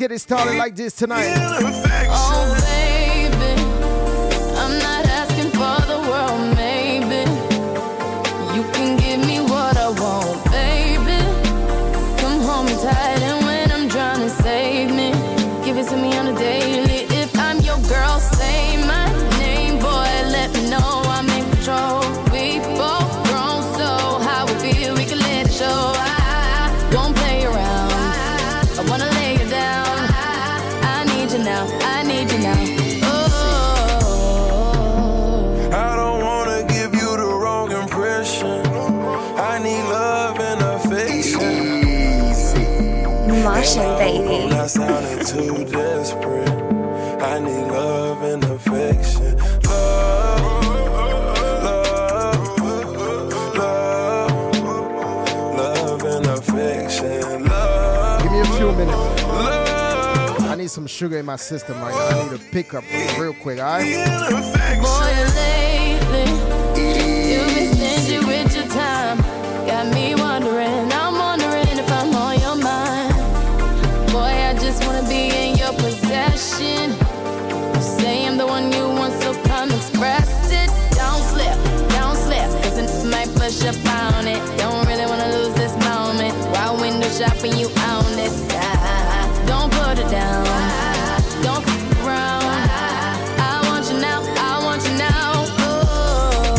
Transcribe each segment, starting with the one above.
get it started like this tonight. Sugar in my system right now. I need to pick up real quick, alright? Boy, lately, you've been stingy with your time. Got me wondering, I'm wondering if I'm on your mind. Boy, I just wanna be in your possession. You say I'm the one you want, so come express it. Don't slip, don't slip, cause it might push up on it. Don't really wanna lose this moment. While window shopping, you own this side. Don't put it down, don't f around. I want you now, I want you now. Oh,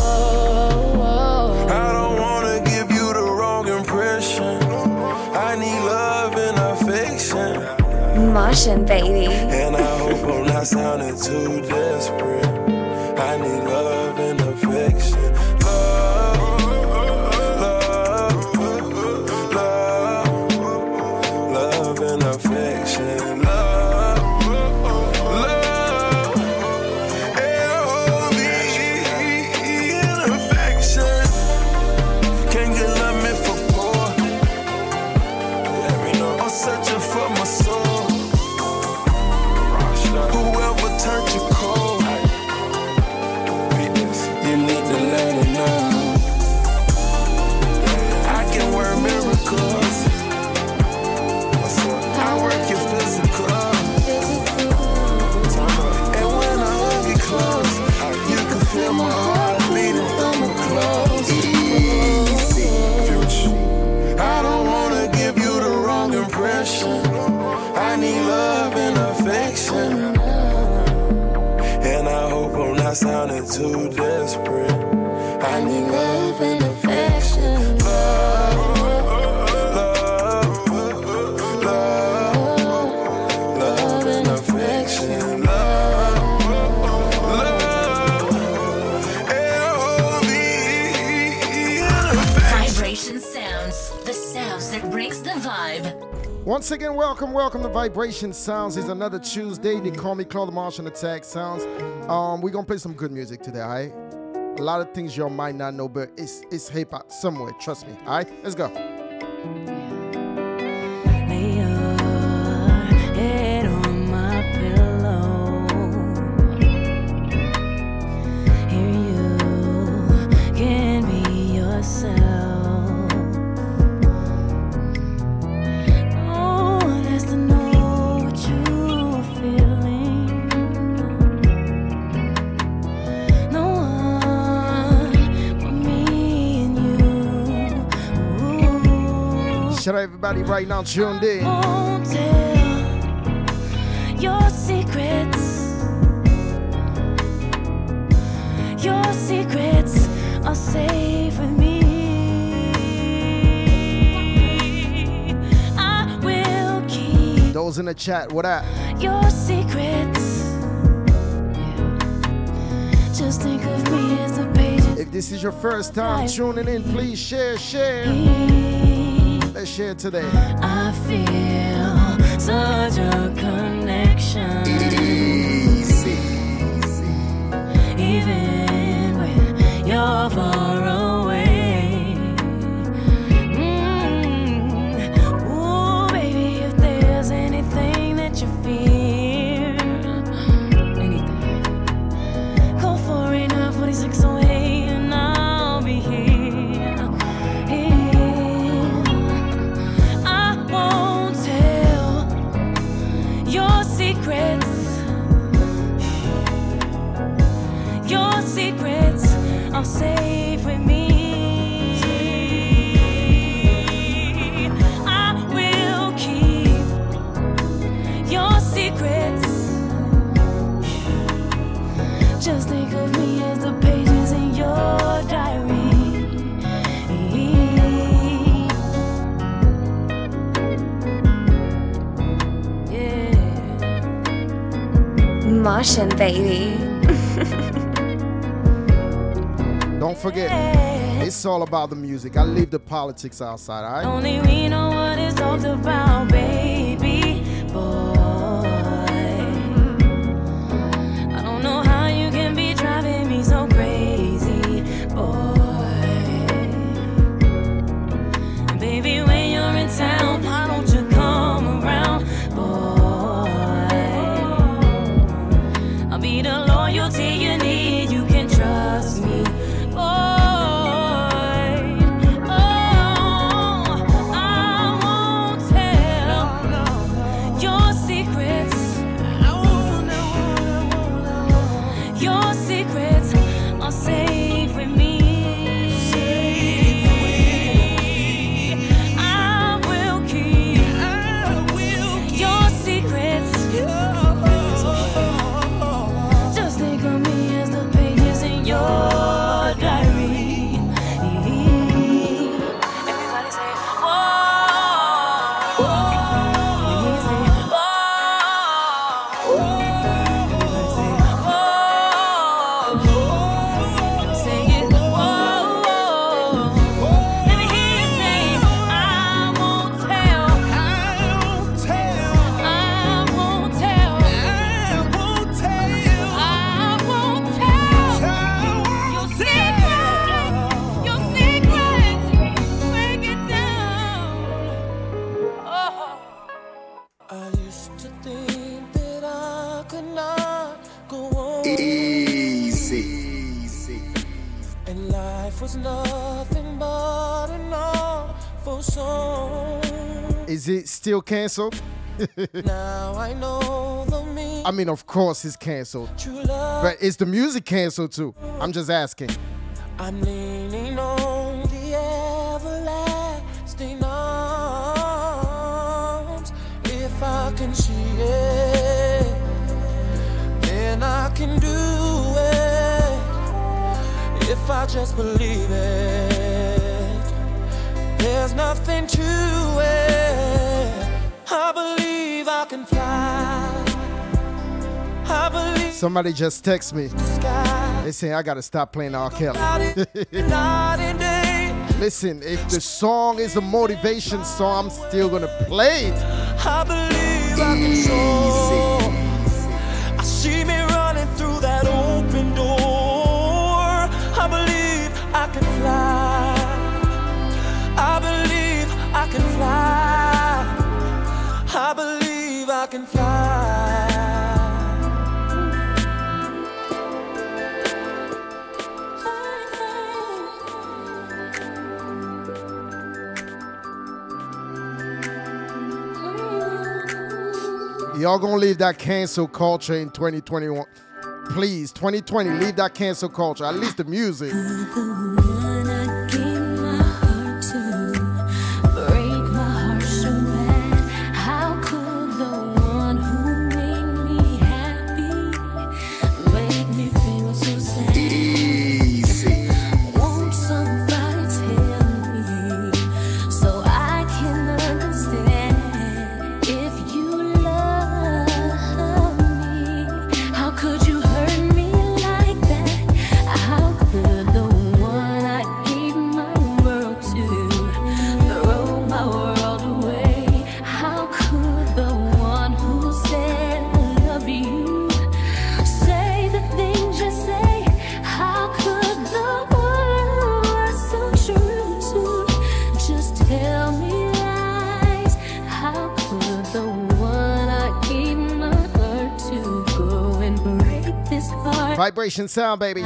oh, oh. I don't wanna give you the wrong impression. I need love and. Martian baby. And I hope I'm not sounding too desperate. Sounding Once again, welcome, welcome to Vibration Soundz. It's another Tuesday. They call me Claude Martian Attack Sounds. Um, we're gonna play some good music today, alright? A lot of things y'all might not know, but it's it's hip hop somewhere. Trust me. Alright, let's go. Out everybody right now tuned in. your secrets. Your secrets are safe with me. I will keep Those in the chat, what up? your secrets. Just think of me as a page. If this is your first time tuning in, please share, share. Let's share today. I feel such a connection. Even when you're far away. Baby. Don't forget, it's all about the music. I leave the politics outside, all right? Only we know what it's all about, baby. still canceled? I, know the mean. I mean, of course, it's canceled. But is the music canceled too? I'm just asking. I'm leaning on the everlasting arms. If I can see it, then I can do it. If I just believe it, there's nothing to it can fly. Somebody just text me. They say I gotta stop playing R. Kelly. Listen, if the song is a motivation song, I'm still gonna play it. I believe I Y'all gonna leave that cancel culture in 2021. Please, 2020, leave that cancel culture. At least the music. Vibration sound, baby.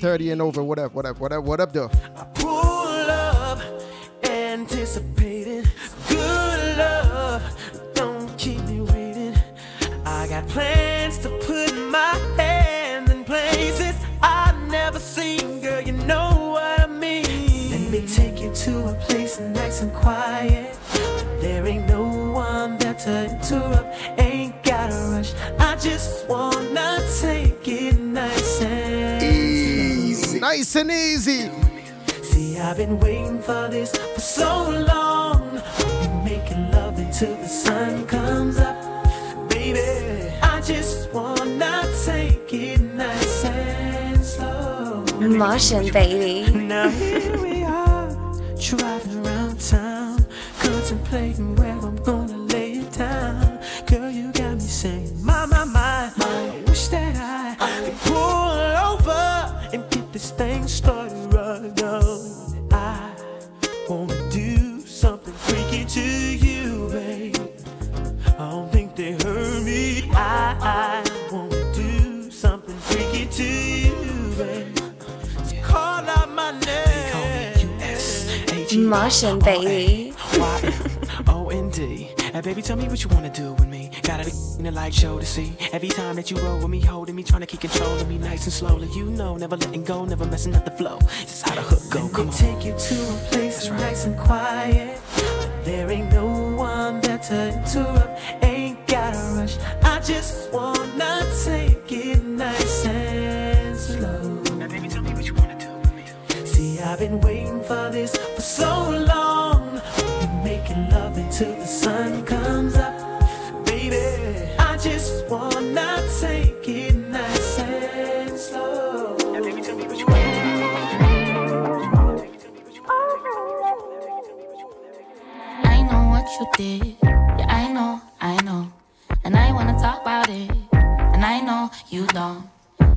30 and over, whatever, whatever, whatever, whatever. been waiting for this for so long. Making love until the sun comes up, baby. I just wanna take it nice and slow. Martian baby. you roll with me, holding me, trying to keep control of me nice and slowly. You know, never letting go, never messing up the flow. and I wanna talk about it. And I know you don't.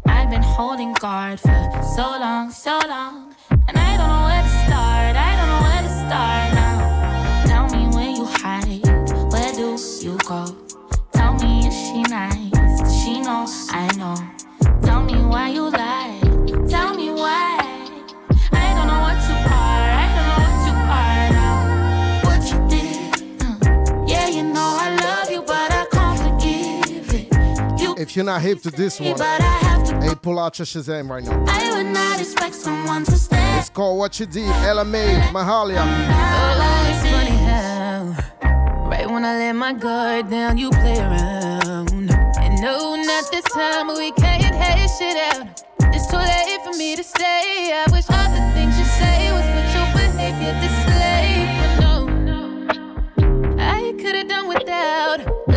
I've been holding guard for so long, so long. And I don't know where to start, I don't know where to start now. Tell me where you hide, where do you go? Tell me, is she nice? She knows I know. Tell me why you If you're not hip to this one, hey, pull out your Shazam right now. I would not expect someone to stay. It's called What You Did, Ella Mai, Mahalia. How, right when I let my guard down, you play around. And no, not this time, we can't hate shit out. It's too late for me to stay. I wish all the things you say was what your behavior display. But no, I could've done without.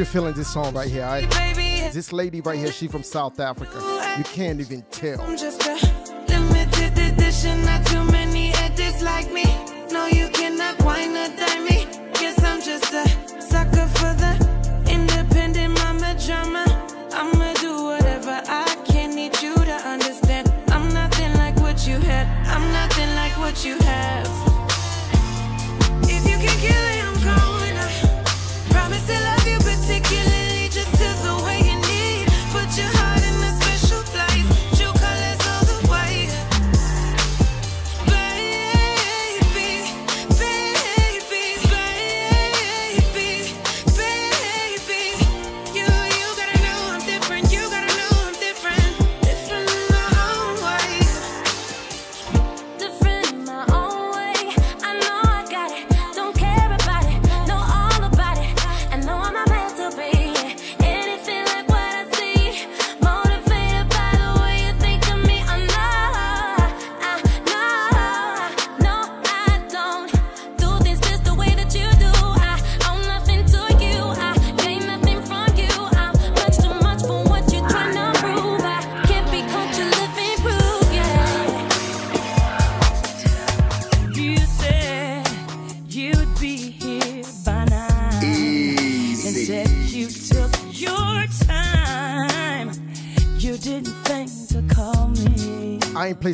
you're feeling this song right here, right? this lady right here, she from South Africa. You can't even tell.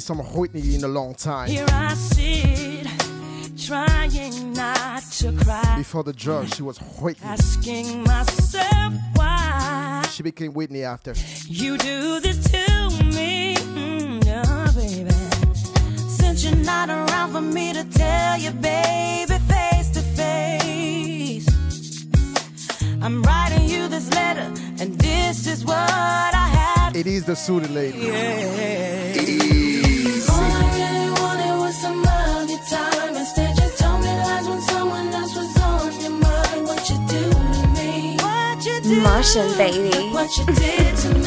some Whitney in a long time. Here I sit, trying not to cry. Before the drug, she was Whitney. Asking myself why. She became Whitney after. You do this to me, oh, baby. Since you're not around for me to tell you, baby, face to face. I'm writing you this letter, and this is what I have. It is the suited lady. Yeah. caution, baby.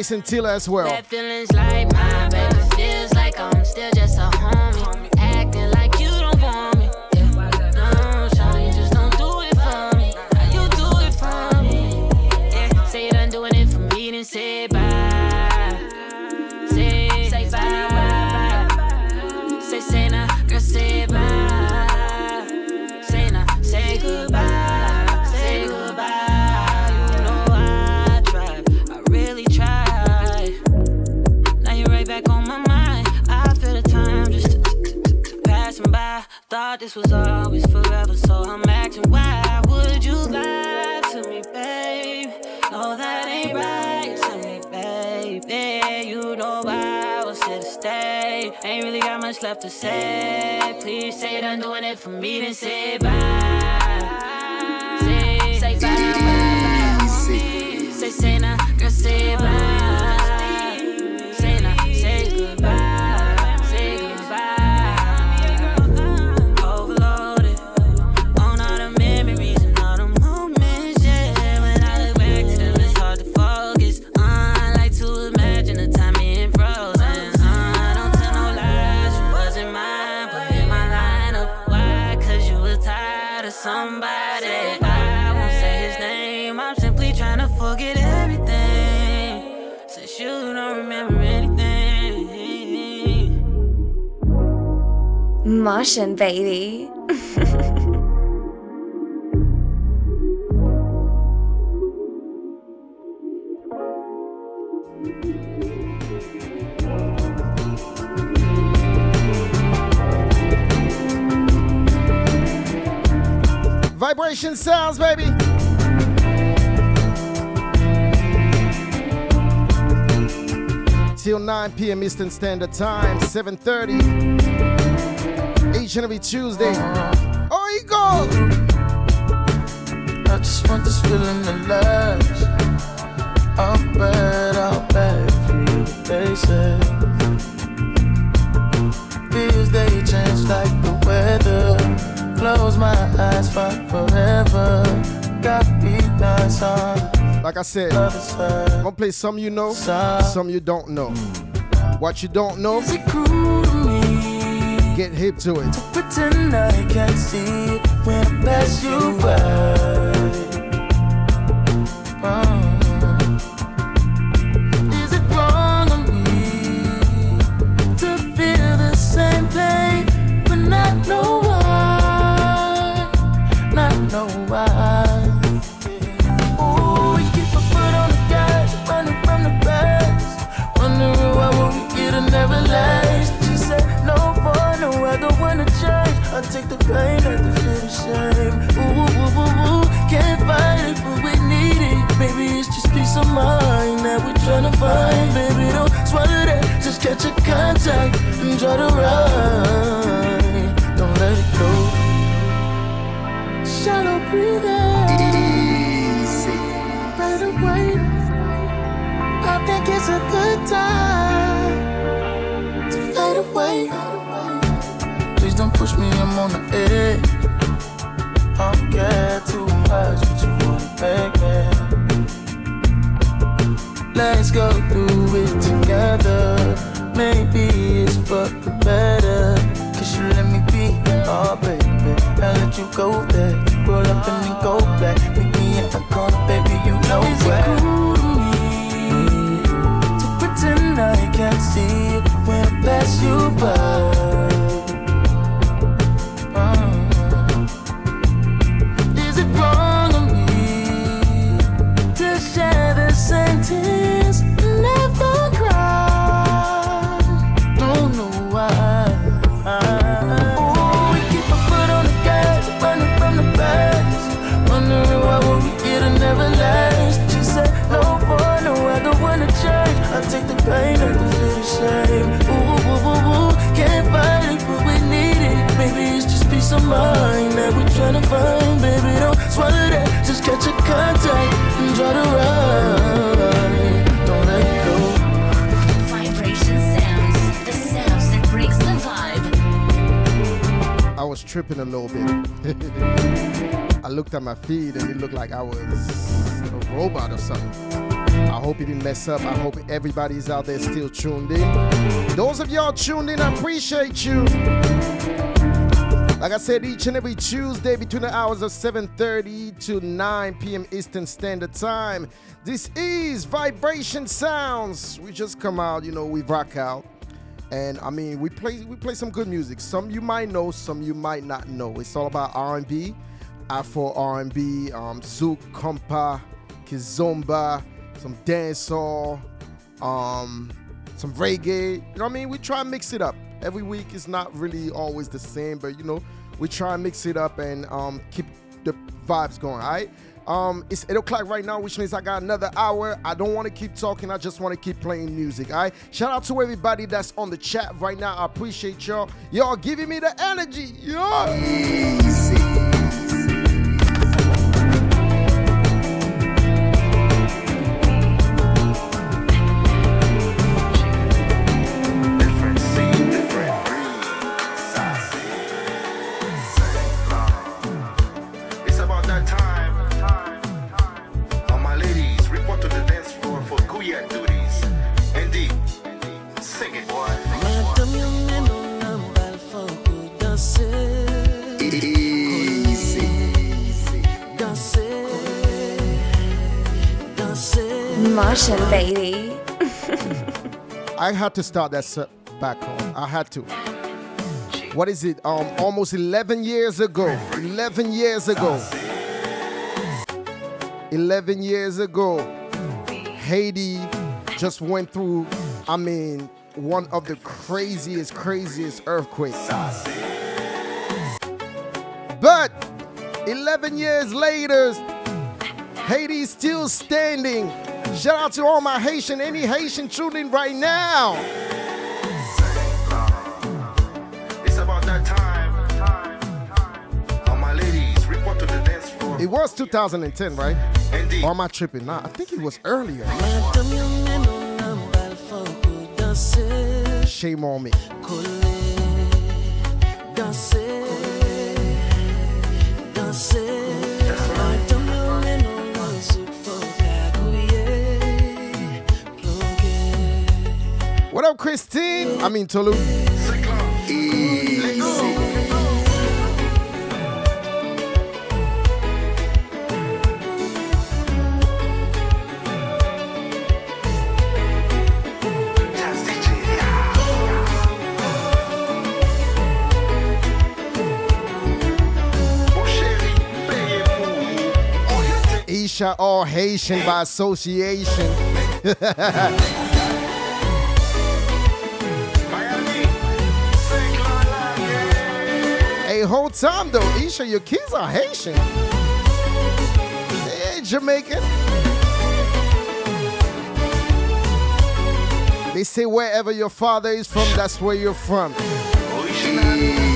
And Tiller as well. Martian baby. Vibration Soundz, baby. Till 9 p.m. Eastern Standard Time, 7:30. Each and every Tuesday. Oh, you go. I just want this feeling to last. I'm bad, I'm bad for you, they say. Feels they change like the weather. Close my eyes, fight forever. Got me nice on Like I said, the other side. I'm gonna play some you know, some you don't know. What you don't know, get hip to it. Pretend I can't see when I pass you by. Take the pain and feel the. Ooh, ooh, ooh, ooh, ooh. Can't fight it, but we need it. Maybe it's just peace of mind that we're trying to find. Baby, don't swallow that, just catch a contact and try to ride. Don't let it go. Shallow breathing Easy. right away. I think it's a good time Eh. I'm on the edge. I don't care too much, but you wanna make me. Let's go through it together. Maybe it's for the better. Cause you let me be, oh baby. I let you go there. Roll up and then go back. Meet me in the corner, baby, you know where. Cool to me to pretend I can't see it when I pass you by. Peace of mind that we're trying to find. Baby, don't swallow that, just catch a contact and try to ride. Don't let go. Vibration Soundz, the sounds that brings the vibe. I was tripping a little bit. I looked at my feed and it looked like I was a robot or something. I hope it didn't mess up. I hope everybody's out there still tuned in. Those of y'all tuned in, I appreciate you. Like I said, each and every Tuesday between the hours of 7:30 to 9 p.m. Eastern Standard Time. This is Vibration Soundz. We just come out, you know, we rock out. And I mean, we play we play some good music. Some you might know, some you might not know. It's all about R&B, Afro R&B, um, zouk, compa, kizomba, some dancehall, um, some reggae. You know what I mean? We try and mix it up. Every week is not really always the same, but you know, we try and mix it up and um, keep the vibes going. All right. Um, it's 8 o'clock right now, which means I got another hour. I don't want to keep talking. I just want to keep playing music. All right. Shout out to everybody that's on the chat right now. I appreciate y'all. Y'all giving me the energy. Easy. Martian baby. I had to start that set back home. I had to. What is it? Um, almost 11 years ago. 11 years ago. 11 years ago, Haiti just went through, I mean, one of the craziest, craziest earthquakes. But 11 years later, Haiti's still standing. Shout out to all my Haitian, any Haitian children right now. It was 2010, right? Indeed. Or am I tripping? Nah, I think it was earlier. Shame on me. Danser, danser. What up, Christine? I mean, Tolu. Isha, all Haitian by association. whole time though, Isha, your kids are Haitian. They ain't Jamaican. They say wherever your father is from, that's where you're from. Oh,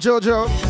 Jojo.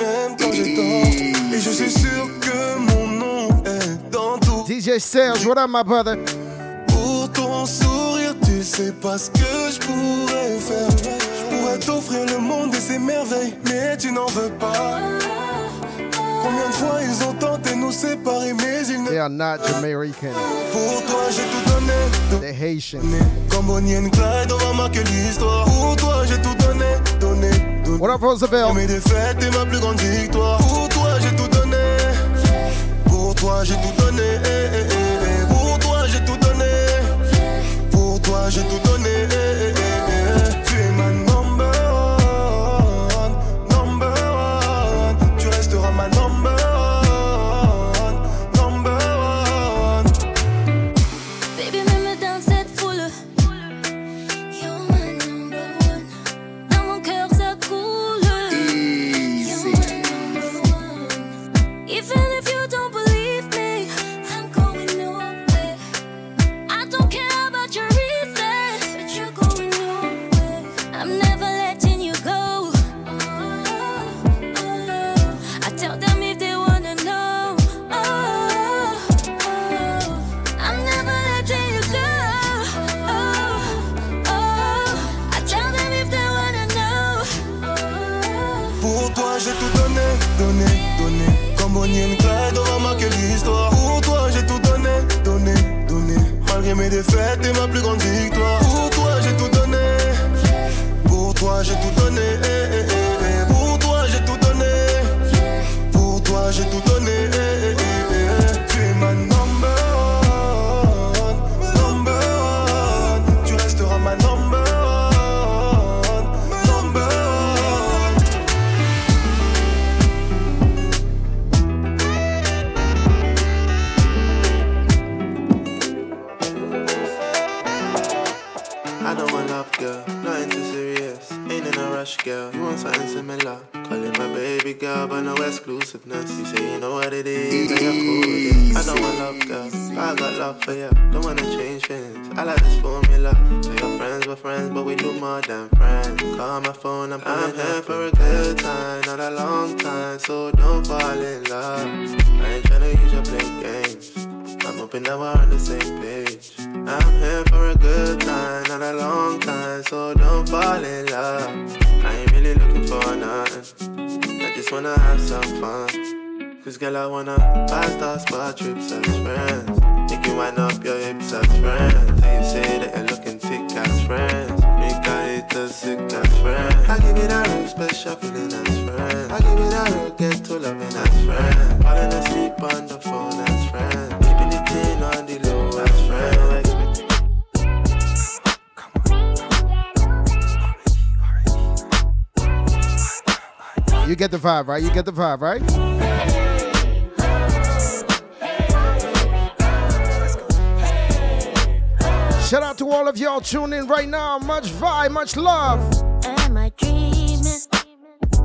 Même quand je dors. Et je suis sûr que mon nom est dans tout. DJ Serge, what up, my brother? Pour ton sourire, tu sais pas ce que je pourrais faire. Je pourrais t'offrir le monde et ses merveilles, mais tu n'en veux pas. Combien de fois ils ont tenté nous séparer, mais ils ne. They are not Jamaican. Pour toi, j'ai tout donné. They're Haitian. Comme Bonnie and Clyde, on va marquer l'histoire. Pour toi, j'ai tout up, Roosevelt? Mes défaites et ma plus grande victoire. Pour toi, j'ai tout donné. Pour toi, j'ai tout donné. eh, eh, eh. Pour toi, j'ai tout donné. Pour toi, j'ai tout donné. Wanna have some fun. Cause girl, I wanna five star spot trips as friends. Make you wind up your hips as friends. Tell you say that you're looking thick as friends. Make I hate us sick as friends. I give it a real special feeling as friends. I give it a real get to loving as friends. Falling asleep on the phone as friends. You get the vibe, right? You get the vibe, right? Shout out to all of y'all tuning in right now. Much vibe, much love. Am I dreaming?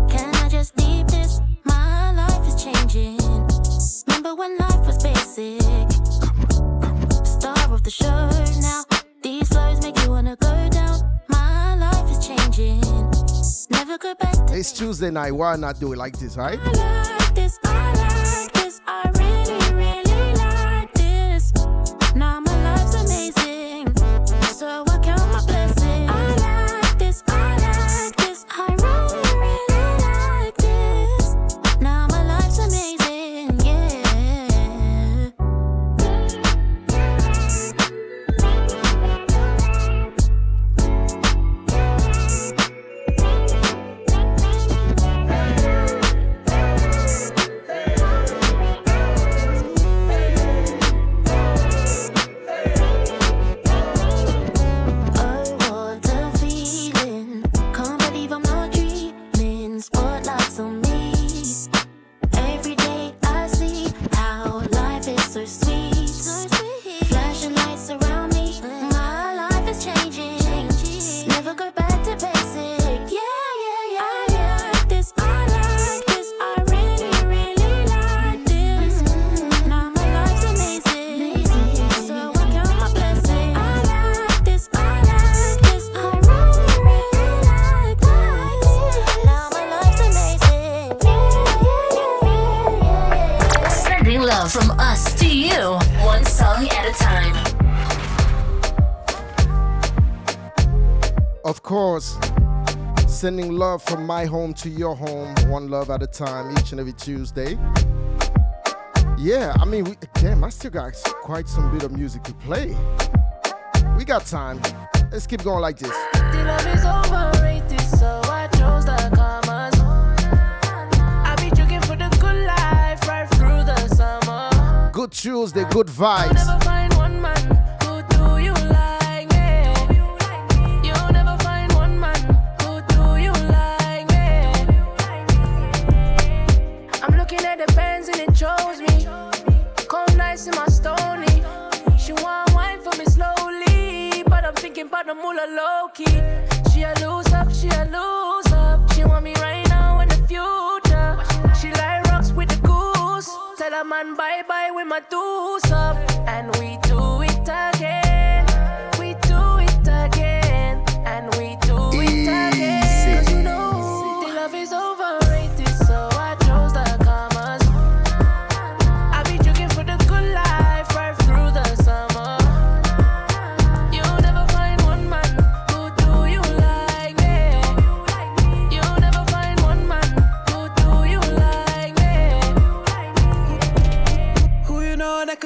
Can I just this? My life is changing. Remember when life was basic? Star of the show now. These make you wanna go down. My life is changing. It's Tuesday night. Why not do it like this, right? My home to your home, one love at a time, each and every Tuesday. Yeah, I mean, we, damn, I still got quite some bit of music to play. We got time. Let's keep going like this. The love is overrated, the moolah low key. She a lose up, she a lose up. She want me right now in the future. She like rocks with the goose. Tell a man bye bye with my deuce up, and we do it again.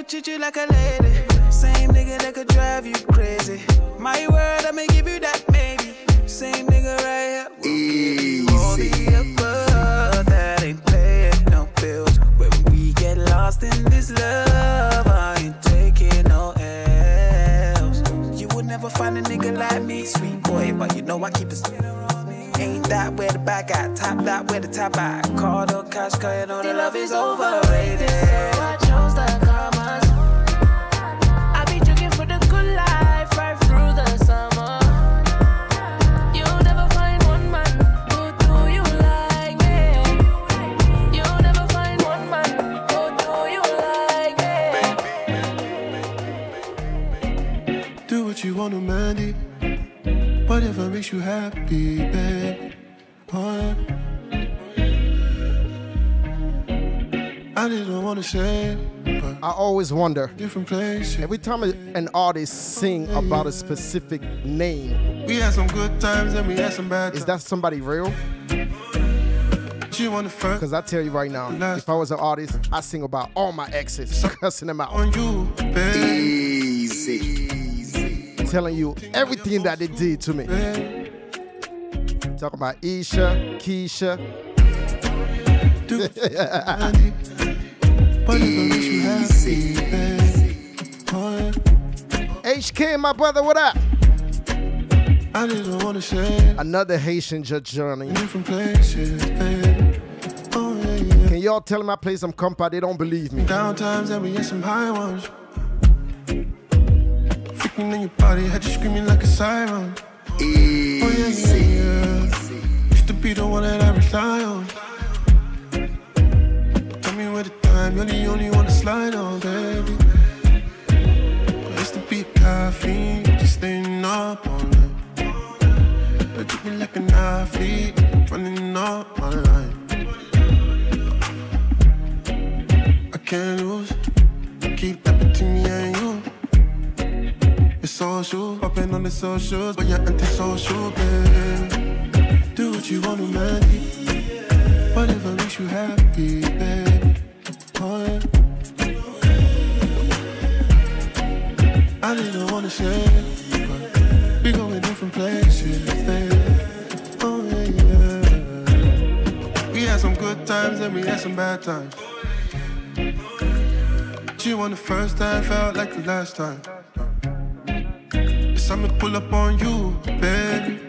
Treat you like a lady? Same nigga that could drive you crazy. My word, I'ma give you that maybe. Same nigga right here. will give you all the above. That ain't paying no bills. When we get lost in this love, I ain't taking no L's. You would never find a nigga like me, sweet boy, but you know I keep it sweet. Ain't that where the bag at? Top that where the top at? Call the cash, cause you know the love is overrated. Makes you happy, babe. Oh, yeah. I didn't want to say, but I always wonder. Different place. Every time an artist sing about a specific name, we had some good times and we had some bad is that somebody real? She want the first. Because I tell you right now, if I was an artist, I sing about all my exes, cussing them out. On you, Easy. Telling you everything that they did to me. Talking about Isha, Keisha. Whatever makes you happy, babe. Yeah. HK, my brother, what up? I didn't to say Another Haitian journey. different places. Oh, yeah, yeah. Can y'all tell them I play some compa? They don't believe me. Down times and we had some high ones. Freaking in your body, had you screaming like a siren. Oh, yeah, yeah, yeah. Used to be the one that I rely on. Tell me where the time, you're the only one to slide on, baby. I used to be caffeine, just staying up all night. But treat me like an athlete, running up my line. I can't lose, Social, popping on the socials, but you're antisocial, babe. Do what you want to, man. Whatever makes you happy, babe. Oh, yeah. I didn't wanna it, but we going different places, babe. Oh, yeah, yeah. We had some good times and we had some bad times. You on the first time, felt like the last time. To pull up on you, baby.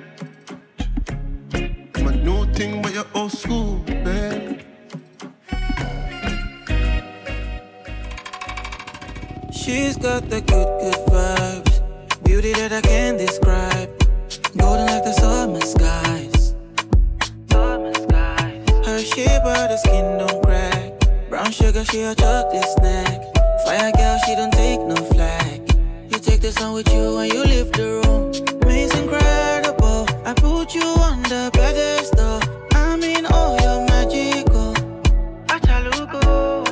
My new thing, but you're old school, baby. She's got the good, good vibes. Beauty that I can't describe. Golden like the summer skies. Summer skies. Her shape, but the skin don't crack. Brown sugar, she a chocolate snack. Fire girl, she don't take no flag. You the sun with you when you leave the room. Me's incredible. I put you on the pedestal. I mean, oh, you're magical. Achaluko,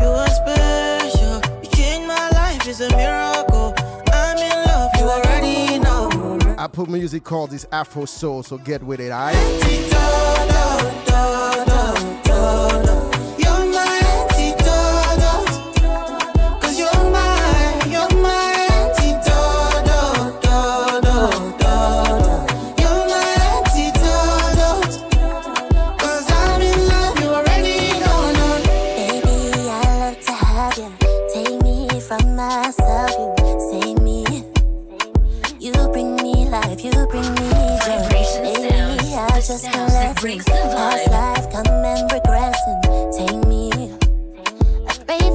you are special. You changed my life, it's a miracle. I'm in love, you already know. I I put music called this Afro Soul, so get with it, alright?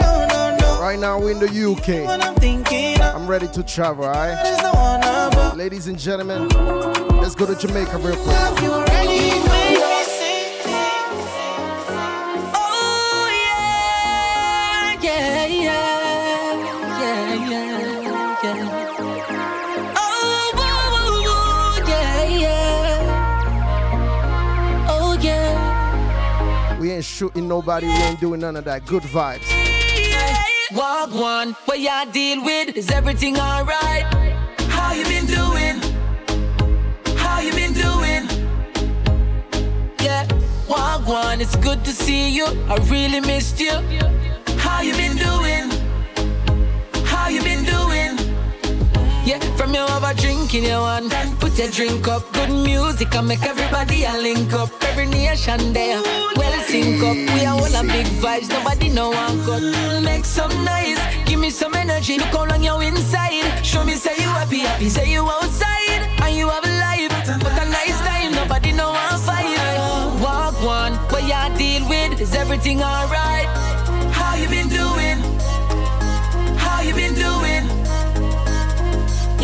know, no, no. Right now we're in the UK. I'm thinking of, I'm ready to travel, alright? no. Ladies and gentlemen, let's go to Jamaica real quick. Shooting nobody, we ain't doing none of that. Good vibes. Walk one, what y'all deal with? Is everything alright? How you been doing? How you been doing? Yeah, walk one, it's good to see you. I really missed you. From you have a drink in your hand. Put your drink up. Good music and make everybody a link up. Every nation there, well sync up. We are all a big vibes. Nobody know one cut. Make some noise. Give me some energy. Look how long you inside. Show me say you happy, happy. Say you outside and you have a life. But a nice time. Nobody know one fight. Walk one. What y'all deal with? Is everything alright? How you been doing?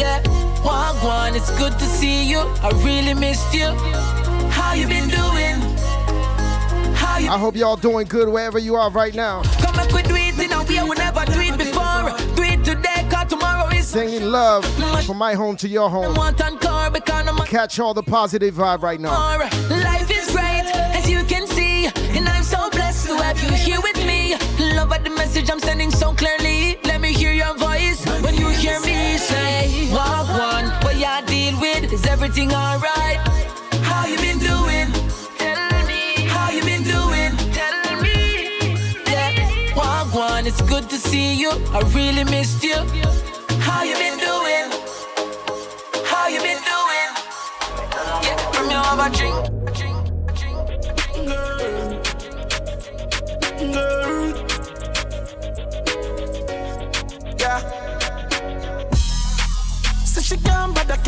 Yeah, it's good to see you. I really missed you. How you been doing? How you I hope y'all doing good wherever you are right now. come and quit do it in a way we never do it before. Do it today, cause tomorrow is Singing love from my home to your home. want and car because I'm Catch all the positive vibe right now. Life is great, as you can see. And I'm so blessed to have you here with me. Love at the message I'm sending so clearly. Is everything alright? How you been doing? Tell me. How you been doing? Tell me. Yeah, one, it's good to see you. I really missed you. How you been doing? How you been doing? Yeah, from you have a drink.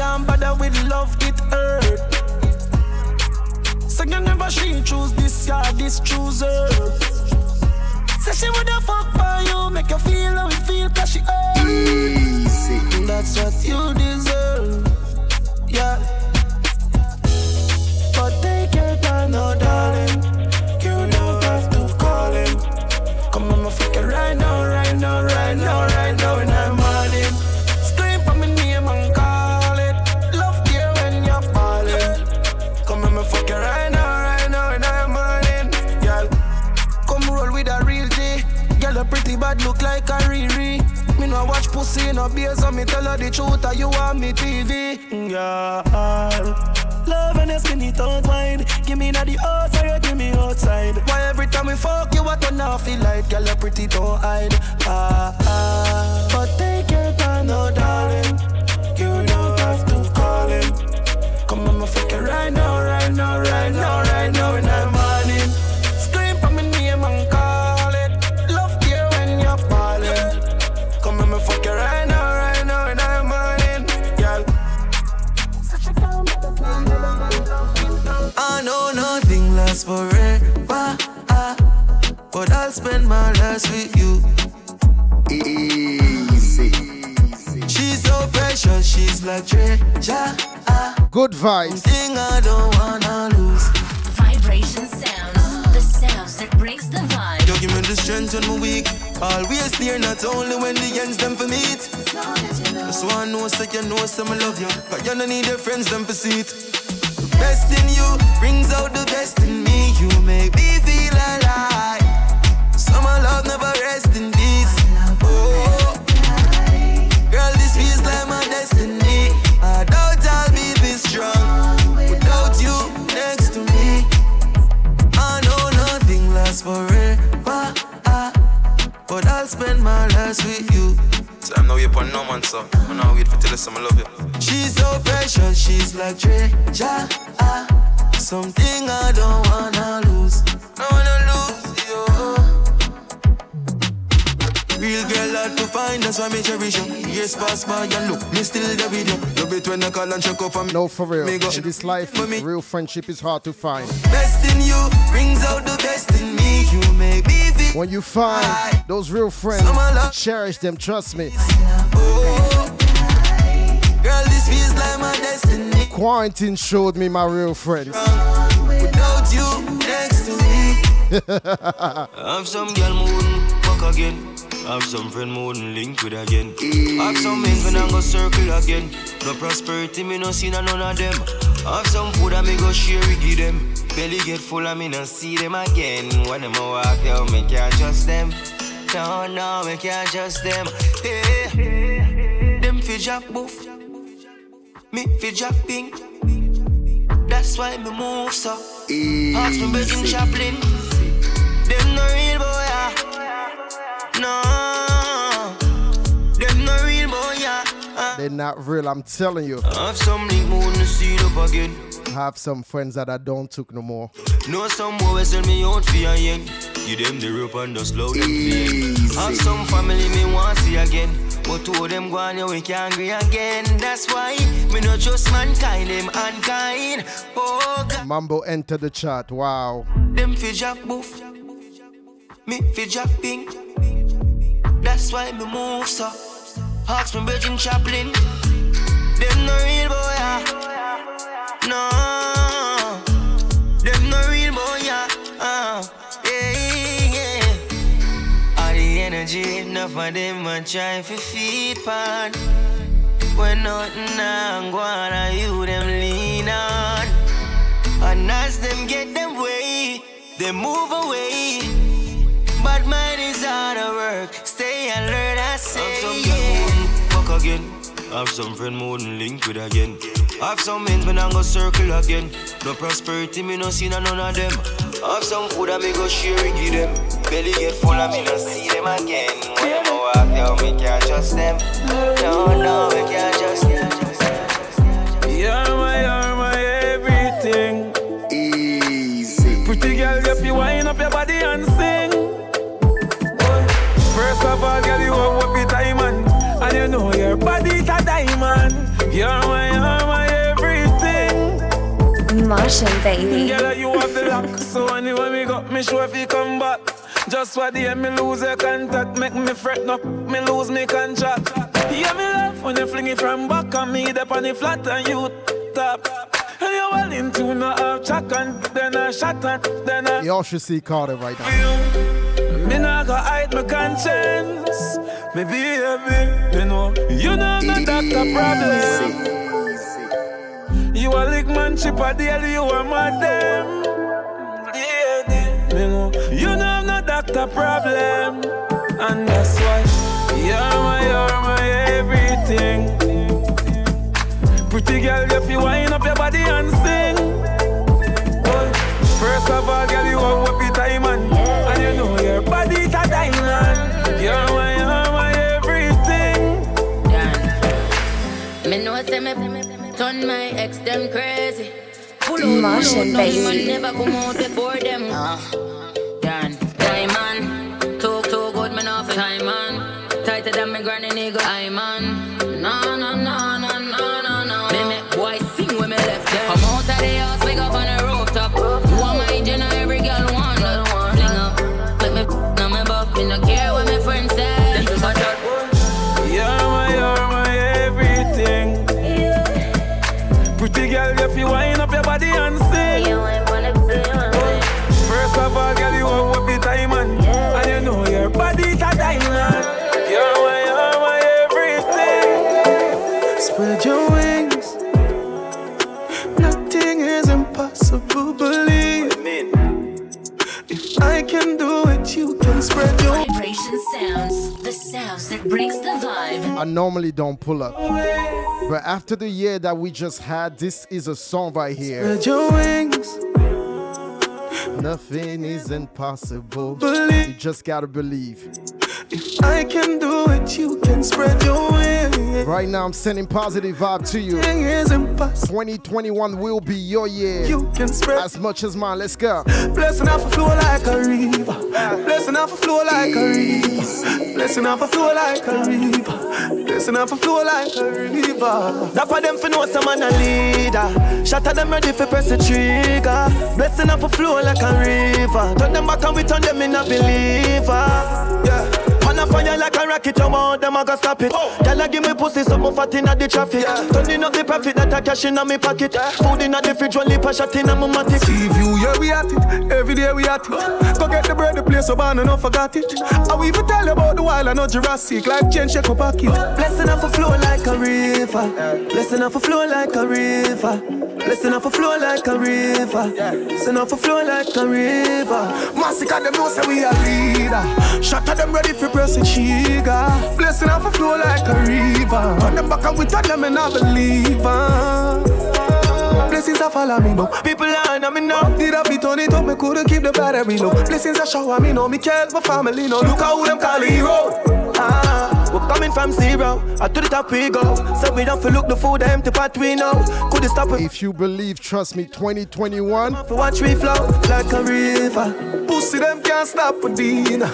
Can't bother, with love, it hurt. So you never she choose this, yeah, this chooser. Say she woulda fuck for you, make you feel how you feel, cause she earned. Easy. That's what you deserve. Yeah. But take your time, no darling. You don't have to call him. Come on, my fucking right now, No watch pussy in a beer, so me tell her the truth, or you want me TV. Yeah. love and your skinny tongue wine. Give me na the you give me outside. Why every time we fuck you, I turn off the light, girl, you pretty don't hide. Ah, ah. But take your time, no darling. You don't have to call him. Come on, my fucking right now, right now, right now, right now, in the last forever. But I'll spend my last with you. Easy. She's so precious, she's like treasure. Good vibes. Thing I don't wanna lose. Vibration Soundz, the sounds that breaks the vibe. You give me the strength when I'm weak. Always there, not only when the ends them for meet. That's why I know, so you know, so I love you. But you don't need your friends, them for seat. Best in you brings out the best in me. You make me feel alive. Summer love never rest in peace. Oh, girl, this feels like my destiny. I doubt I'll be this strong without you next to me. I know nothing lasts forever, but I'll spend my last with you. So I'm now here upon no man, so I'm now wait for some I love you. She's so precious, she's like treasure. Something I don't wanna lose. I wanna lose you. Real girl hard to find, that's why me cherish you. Years pass by and look, me still there with you. Love it when I call and check up on me. No, for real. Me go- In this life, real friendship is hard to find. Best in you brings out the best in me. You make me feel. When you find those real friends, cherish them, trust me. Oh, girl, this feels like my destiny. Quarantine showed me my real friends. Without you next to me. Have some girl wouldn't fuck again. I have some friend more wouldn't link with again. I have some men when I go circle again. No prosperity me no see none of them. I have some food I me go share with give them. Belly get full I me no see them again. When them a walk out me can't trust them. No no me can't trust them. Hey, them fi drop boof. Me fi drop pink. That's why me move so. Ask me Virgin Chaplin. Them no real boy, yeah. No. They're not real, I'm telling you. Have some link moon to see up again. Have some friends that I don't took no more. Know some boy send me out for a yen. Give them the rope and just slow them feeling. Have some family me want see again. But two of them gone, you we can't agree again. That's why me not trust mankind, them unkind. Oh God, Mambo entered the chat. Wow. them fi drop boof. Me fi drop pink. That's why me move so. Hawks from Virgin Chaplin. Them no real boy, yeah. No. Them no real boy, yeah. Uh, yeah, yeah. All the energy, enough of them a try fi feed pan. When nothing now go on, and you them lean on. And as them get them way, they move away. But mine is hard to work. Stay alert, I say. Again. Have some friend who wouldn't link with again. Have some men when I go circle again. No prosperity, me no see na none of them. Have some food I me go share it give them. Belly get full and me no see them again. When them a walk out, me can't trust them. No, no, me can't trust them. You're my, you're my everything. Easy. Pretty girl, if you wind up your body and sing. You're my, you're my everything. Martian baby. Girl, you have the lock. So anyway, me got me sure if you come back. Just what the end, me lose your contact. Make me fret up, me lose me contract. Yeah, me love when you fling it from back on me, up on the flat and you top. And you well into no half track and then I shot and then I Y'all should see Carter right now. me not go hide my conscience. Me baby, you know, you know I'm not doctor problem. You a lick man chip a deal, you a madam. Yeah, me know, you know I'm not doctor problem. And that's why you're my, you're my everything. Pretty girl, if you wind up your body and sing. Turn my ex them crazy. Pull out, Martian pull out, baby. man never come out before them. Diamond, too too good man off time man. Tighter than me granny nigga, I man. No no no no no the sounds that brings the vibe. I normally don't pull up. But after the year that we just had, this is a song right here. Spread your wings. Nothing is impossible. Believe. You just gotta believe. If I can do it, you can spread your wings. Right now, I'm sending positive vibe to you. Is 2021 will be your year. You can spread. As much as mine. Let's go. Blessing off a flow like a river. Blessing off a flow like a river. Blessing off a flow like a river. Blessing off a flow like a river. That for them for know some man a leader. Shot at them ready for press the trigger. Blessing off a flow like a river. Turn them back and we turn them in a believer. Yeah. On a fire like a rocket, you want them, I gotta stop it. Oh. Girl, I give me pussy, something fat in the traffic. Turning up the profit that I cash in my pocket. Food in the fridge, one lip a shot in my matic. See view, yeah, we at it. Every day we at it. Go get the bread, the place bad, and not forgot it. I will even tell you about the wild, I know Jurassic. Life change, shake up pocket. Blessing off a flow like a river. Blessing off a flow like a river. Blessing off a flow like a river. Blessing off a flow like a river. Massacre them know say we a leader. Shot at them ready for press the Blessing off a flow like a river. On the back we turn them and I believe. Blessings are follow me now. People are on me now. Did I be turn it up? Me couldn't keep the battery low. Blessings are shower me now. Me cares my family now. Look how them call hero. Ah. We're coming from zero, I to the top we go. So we don't feel look the food, empty pot we know. Could it stop it? If you believe, trust me, 2021. For watch we flow like a river. Pussy them can't stop for dinner.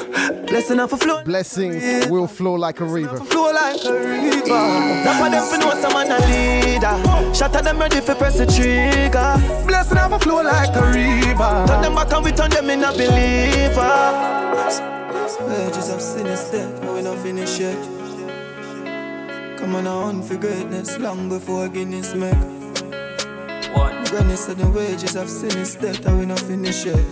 Blessing off a flow. Blessings will flow like a river. Flow like a river. That's why them for know some man a leader. Shot at them ready for press the trigger. Blessing off a flow like a river. Turn them back and we turn them in a believer. Wages of sin is dead, but we not finish yet. Come on, on for greatness long before Guinness make. One. Granny said the wages of sin is dead, and we not finish yet.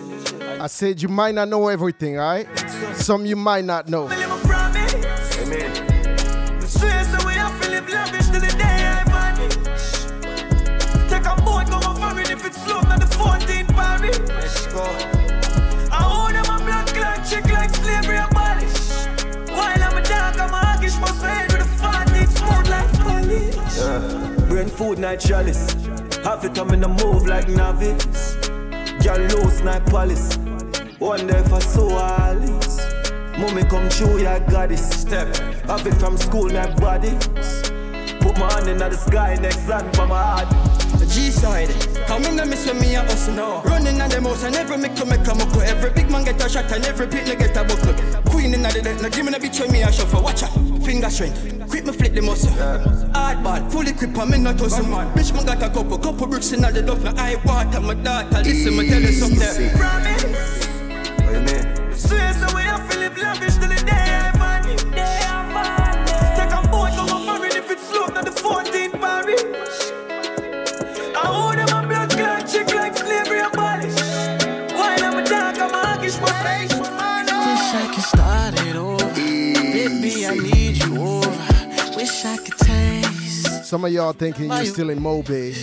I said you might not know everything, alright? Some you might not know. Amen. Go. I own them a blood clot chick like slavery abolish. While I'm a dog, I'm a hoggish, must head with a 14th smooth like polish. Yeah. Brain food night chalice. Have it come in a move like novice. Girl loose like police. Wonder if I saw Alice. Mommy come true, yeah, goddess. Step. Have it from school, my body. Put my hand in the sky, next land for my heart. G-side, come in and miss when me a hustle now. Running on the mouse and every make to make a muckle. Every big man get a shot and every pit no get a buckle. Queen in the deck, now give me a bitch when me a shuffle. Watch out, finger strength. Quick me flip the muscle. Hard ball, fully grip on me not hustle. Bitch man got a couple, couple bricks in the duff. Now I water my daughter, listen me tell you something. Promise. Swear so we have to live lavish till the day I a hoggish, must say. Wish I could start it over. Baby, I need you over. Wish I could taste. Some of y'all thinking you're still in Moby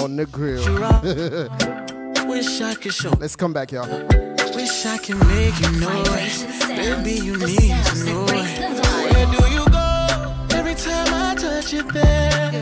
on the grill. Wish I could show. Let's come back, y'all. Wish I could make you know it. Baby, you need to know it. Where do you go? Every time I touch it there.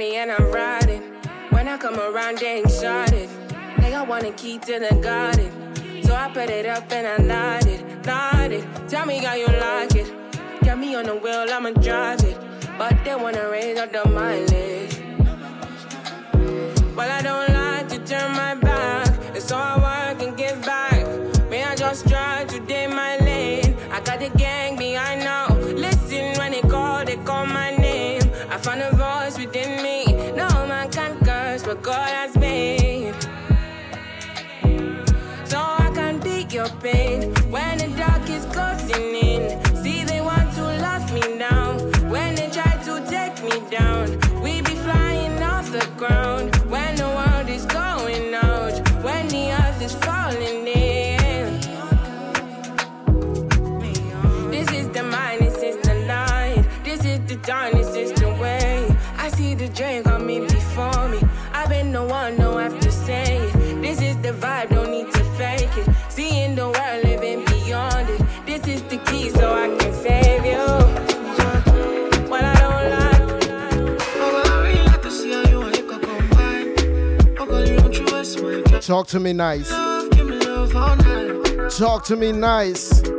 And I'm riding. When I come around, they ain't shotted. They got one key to the garden. So I put it up and I light it, light it. Tell me how you like it. Got me on the wheel, I'ma drive it. But they wanna raise up the mileage. Well, I don't like to turn my back. It's all work and give back. May I just try Talk to me nice. Talk to me nice.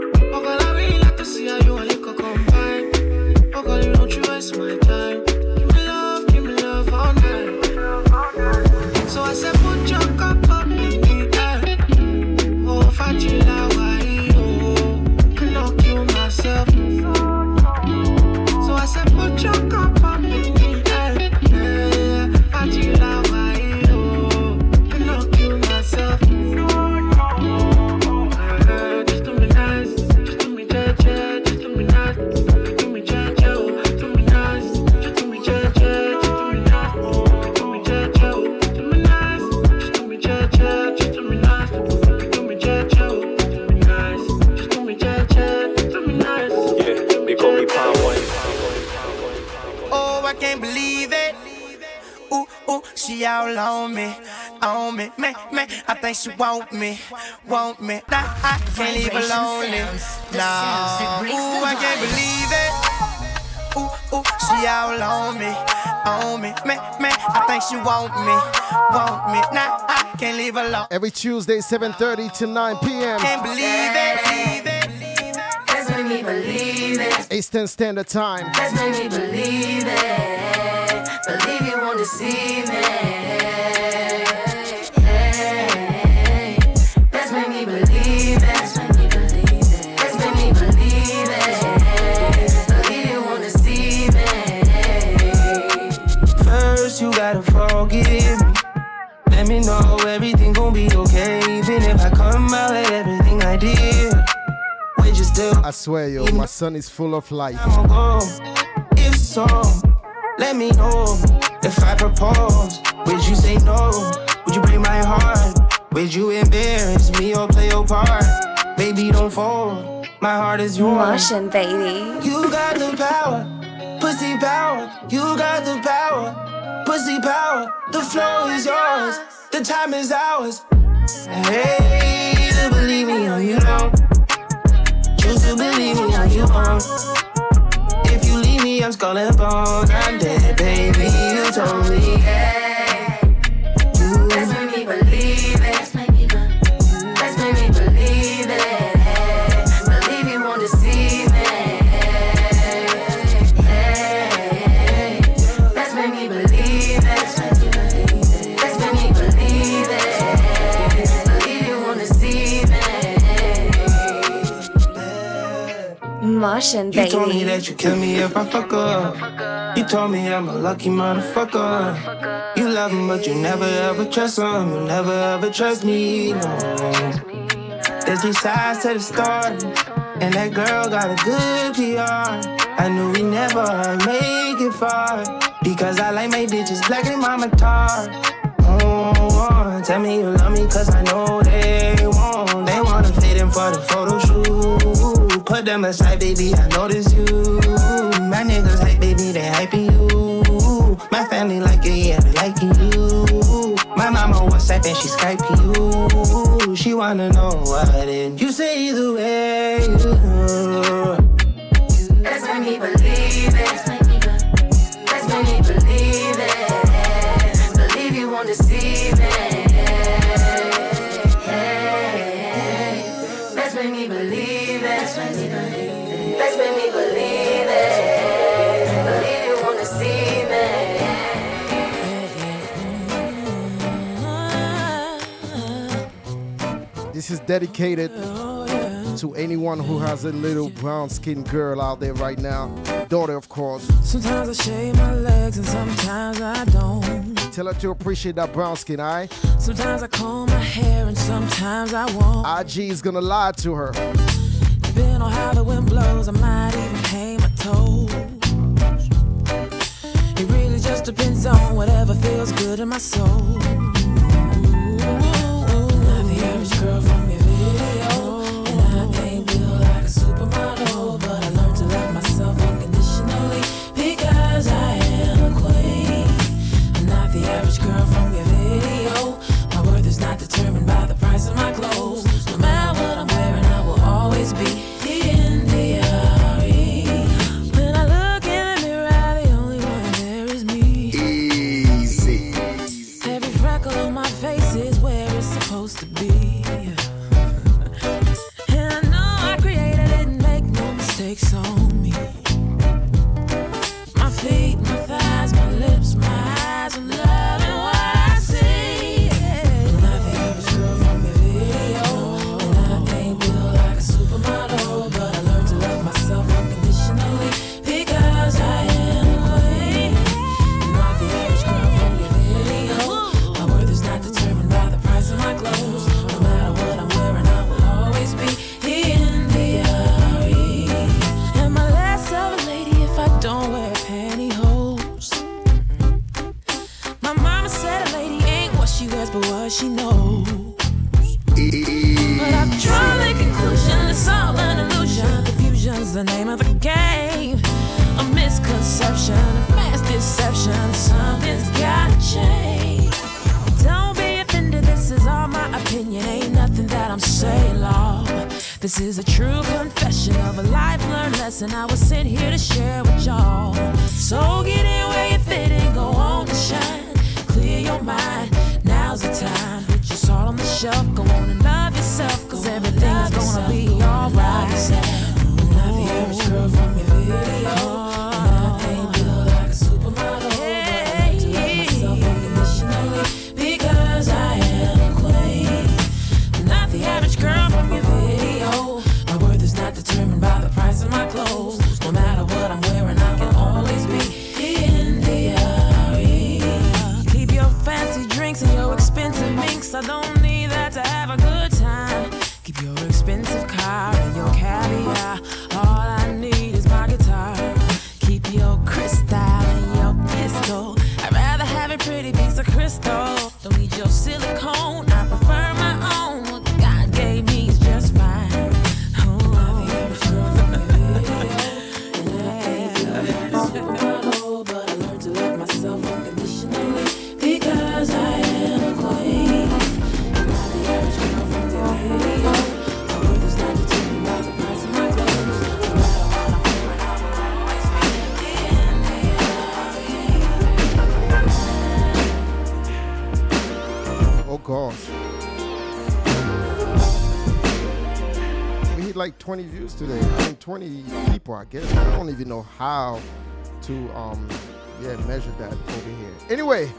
Think she want me, want me. Nah, I can't leave her lonely. Nah, ooh, I can't believe it. Ooh, ooh, she all on me, on me, man, man. I think she want me, want me. Nah, I can't leave her alone. Every Tuesday, 7:30 to 9 p.m. Can't believe it. Let's make me believe it. Eastern Standard Time. Let's make me believe it. Believe you won't deceive me. Let me know everything gon' be okay. Even if I come out at everything I did. Would you still I swear, yo, my son is full of life. go? If so, let me know. If I propose, would you say no? Would you break my heart? Would you embarrass me or play your part? Baby, don't fold. My heart is yours. Martian, baby. You got the power, pussy power. You got the power, pussy power. The flow is yours, the time is ours. Hey, to believe me or you don't. Choose to believe me or you won't. If you leave me, I'm skull and bones. I'm dead, baby. You told me. Let's Martian, You told me that you kill me if I fuck up. You told me I'm a lucky motherfucker. You love him, but you never ever trust him. You never ever trust me. No. There's two sides to the story, and that girl got a good PR. I knew we never make it far because I like my bitches black and mama tar. Oh, tell me you love me cause I know they won't. They wanna fit in for the photo shoot. Put them aside, baby, I notice you. My niggas hype, baby, they hyping you. My family like it, yeah, they liking you. My mama WhatsApp and she Skyping you. She wanna know what did you say either way. Let's make me believe dedicated to anyone who has a little brown skinned girl out there right now. Daughter, of course. Sometimes I shave my legs and sometimes I don't. Tell her to appreciate that brown skin, alright? Sometimes I comb my hair and sometimes I won't. IG is gonna lie to her. Depending on how the wind blows, I might even paint my toes. It really just depends on whatever feels good in my soul. 20 views today. I mean 20 people, I guess. I don't even know how to um yeah measure that over here. Anyway,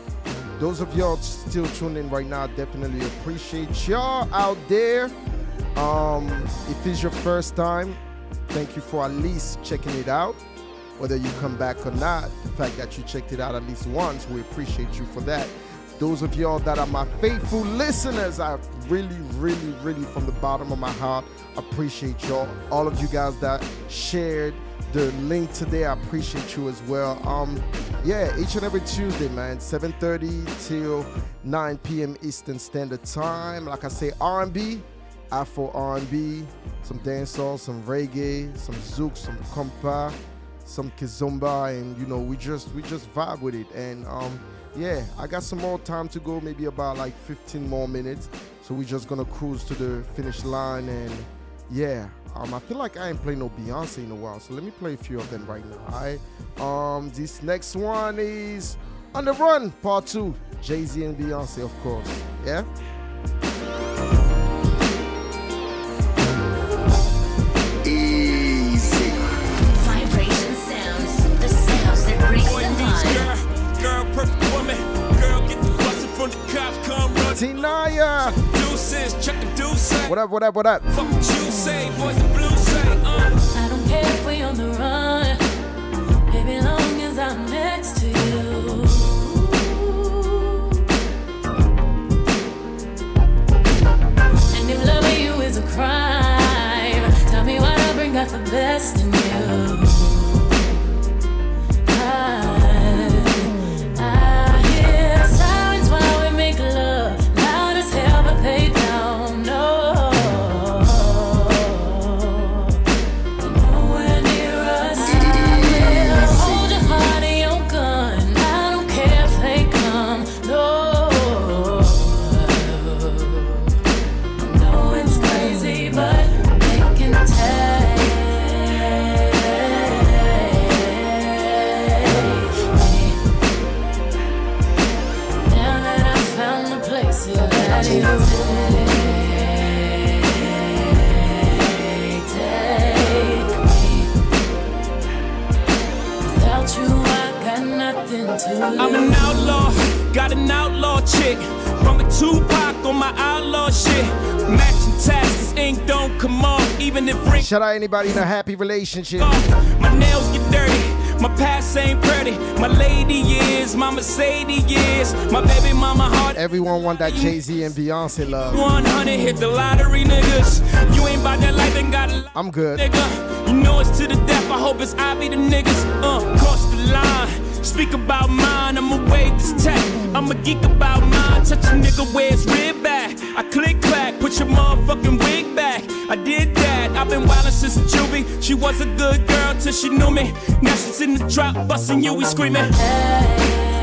those of y'all still tuned in right now, definitely appreciate y'all out there. Um, if it's your first time, thank you for at least checking it out. Whether you come back or not, the fact that you checked it out at least once, we appreciate you for that. Those of y'all that are my faithful listeners, I really, really, really, from the bottom of my heart, appreciate y'all. All of you guys that shared the link today, I appreciate you as well. Um, yeah, each and every Tuesday, man, 7:30 till 9 p.m. Eastern Standard Time. Like I say, R&B, Afro R&B, some dancehall, some reggae, some zouk, some compa, some kizomba, and you know we just we just vibe with it. And um, yeah, I got some more time to go, maybe about like 15 more minutes. So we're just gonna cruise to the finish line, and yeah, um, I feel like I ain't played no Beyonce in a while, so let me play a few of them right now. Alright, um, this next one is On the Run Part Two, Jay Z and Beyonce, of course. Yeah. Easy. Vibration Soundz, the sounds that breaks the vibe. Girl, perfect woman. Girl, get the bustin' from the cops, come run. Tinaya. Deuces, check the deuce. What up, what up, what up? Fuck what you say, boys the blues say. Uh. I don't care if we on the run, baby, long as I'm next to you. And if loving you is a crime, tell me why not bring out the best Tupac on my outlaw shit. Matching taxes, ink don't come off, even if ring. Shout out anybody in a happy relationship. My nails get dirty, my past ain't pretty. My lady is, my Mercedes is, my baby mama heart. Everyone want that Jay Z and Beyonce love. 100 hit the lottery, niggas. You ain't about that life and got a I'm good. nigga. You know it's to the death. I hope it's I be the niggas. Uh, cross the line. Speak about mine. I'ma wave this tech. I'm a geek about mine. Touch a nigga where it's rib back. I click clack. Put your motherfucking wig back. I did that. I've been wildin' since juvie. She was a good girl till she knew me. Now she's in the drop, busting you. We screaming. Now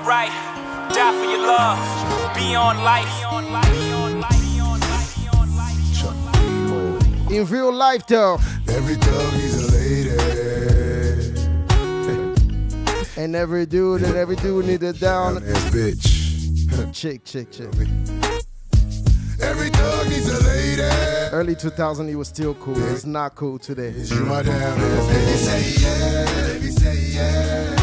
Be right. Die for your love. Be on life. In real life, though. Every dog needs a lady. And every dude and every dude need a down. Ass bitch. Chick, chick, chick. Every dog needs a lady. Early 2000, he was still cool. It's not cool today. You my damn ass baby. Say yeah, baby say yeah.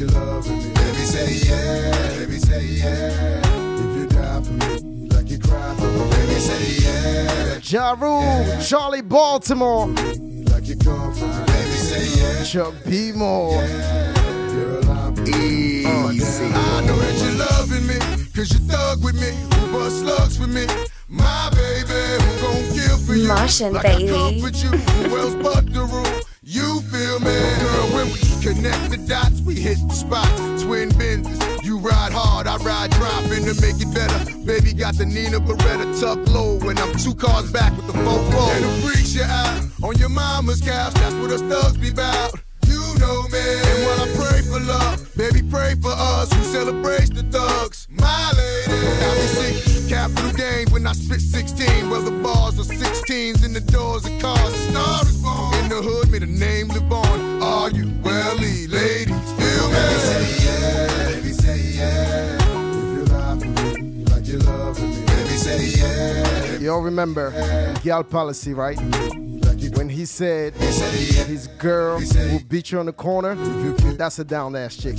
You love me, baby say yeah, baby say yeah. If you die for me like you cry for me, baby say yeah. Ja Rule, Charli Baltimore, Like you come for me, baby say yeah. Chuck B. Moore. Girl, I'm easy. I know that you're loving me, cause you thug with me, who bust slugs for me. My baby, who gon' kill for you. Martian, like I baby. comfort you, who else but the rule? You feel me? Girl, when we connect the dots, we hit the spots. Twin bends, you ride hard, I ride dropping to make it better. Baby got the Nina Beretta tucked low, and I'm two cars back with the four roll. And the freaks you out on your mama's couch, that's what us thugs be bout. You know me. And while I pray for love, baby, pray for us who celebrates the thugs. My lady. I be sick, capital game when I spit 16. Well, the bars are 16s in the doors of cars. The star is born. In the hood, may the name live on. Are you welly, ladies? Feel me? Baby, say yeah. Baby, say yeah. If you lie for me like you love me. Baby, say yeah. You all remember Gal Policy, right? When he said his girl will beat you on the corner, that's a down ass chick.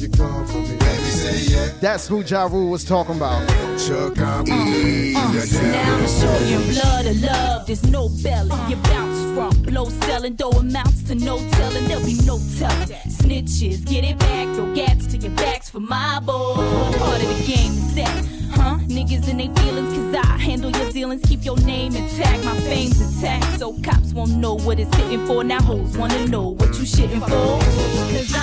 That's who Ja Rule was talking about. Uh, uh, now I'm showing blood of love, there's no belly. You bounce from blow selling, though amounts to no telling, there'll be no telling. Snitches, get it back, throw gats to your backs for my boy. Part of the game is that? Huh? Niggas in they feelings, cause I handle your dealings, keep your name intact, my fame's intact. So cops won't know what it's hitting for. Now hoes wanna know what you shitting for. Cause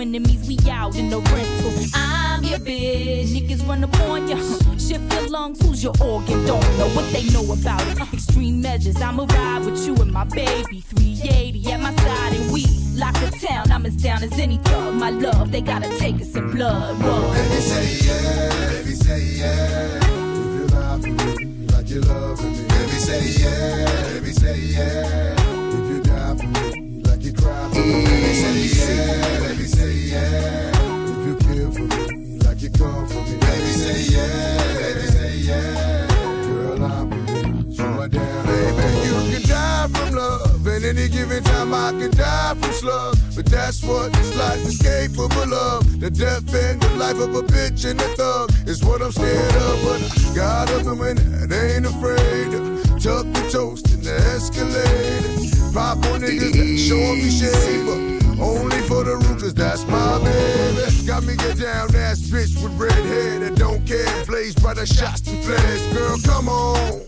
enemies, we out in the rental. I'm your bitch. Niggas run up on ya. Shift your lungs, who's your organ? Don't know what they know about it. Extreme measures, I'ma ride with you and my baby. 380 at my side, and we lock the town. I'm as down as any thug. My love, they gotta take us in blood. Whoa. Baby, say yeah. Baby, say yeah. If you for me like you love me. Baby, say yeah. Baby, say yeah. If you die for me you say yeah, baby say yeah. If you for me, like you come for me. Baby say yeah, baby say yeah. Girl, I. Baby, you can die from love. And any given time I can die from love. But that's what this life is capable of. The death and the life of a bitch and a thug is what I'm scared of. But up when that ain't afraid. Tuck the toast in the escalator. Pop on niggas that showing me shade, but only for the root, that's my baby. Got me get down ass bitch with red hair that don't care. Blaze by the shots and flares. Girl, come on,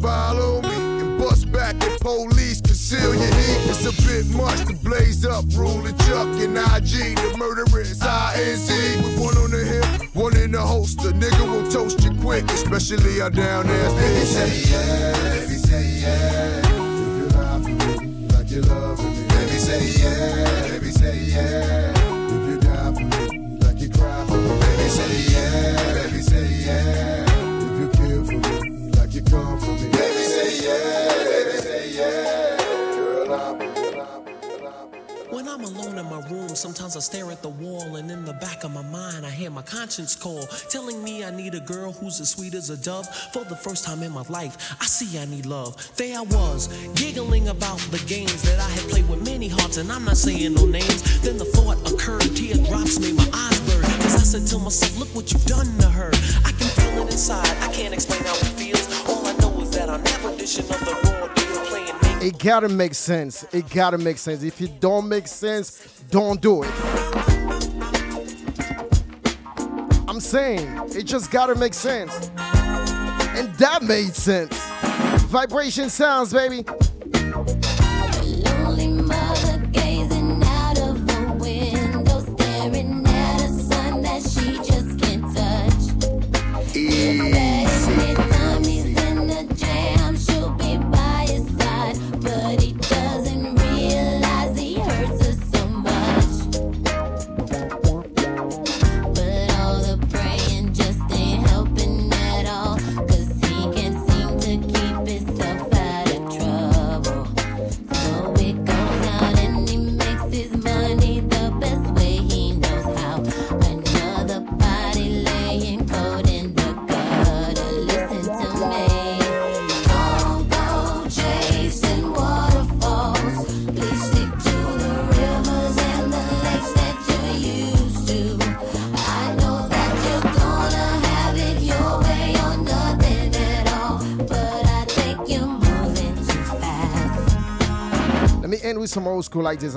follow me and bust back at police. Conceal your heat. It's a bit much to blaze up. Rule the Chuck and IG, the murderers. INC with one on the hip, one in the holster. Nigga will toast you quick, especially our down ass Baby, say yeah. Baby, say yeah. Me, like you loving me. Baby, say yeah. Baby, say yeah. If you die for me, like you cry for me. Baby, say yeah. Baby, say yeah. If you kill for me, like you come for me. Baby, say yeah. Alone in my room, sometimes I stare at the wall, and in the back of my mind, I hear my conscience call, telling me I need a girl who's as sweet as a dove. For the first time in my life, I see I need love. There I was, giggling about the games that I had played with many hearts, and I'm not saying no names. Then the thought occurred, teardrops made my eyes burn. As I said to myself, look what you've done to her. I can feel it inside, I can't explain how it feels. All I know is that I'm never dishing of the raw deal, It gotta make sense. It gotta make sense. If it don't make sense, don't do it. I'm saying it just gotta make sense. And that made sense. Vibration Soundz, baby. Some old school like this,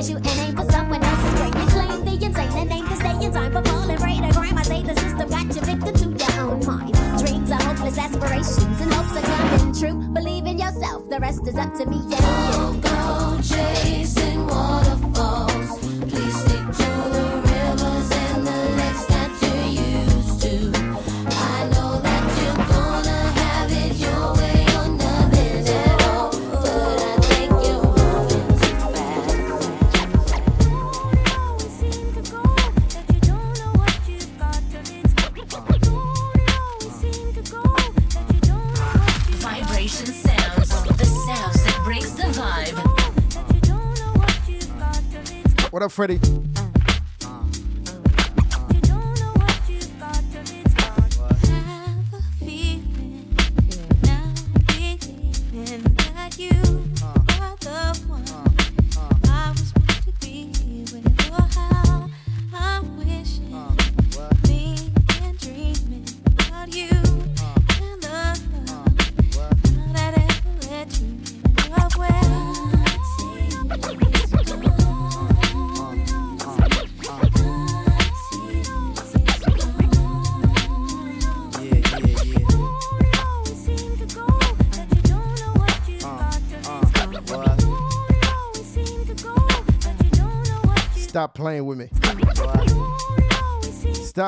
a shame you and aim for someone else's brain. You claim the insane and aim to stay in time for falling prey to crime. I say the system got you victim to your own mind. Dreams are hopeless aspirations and hopes are coming true. Believe in yourself. The rest is up to me. Yeah, Freddie?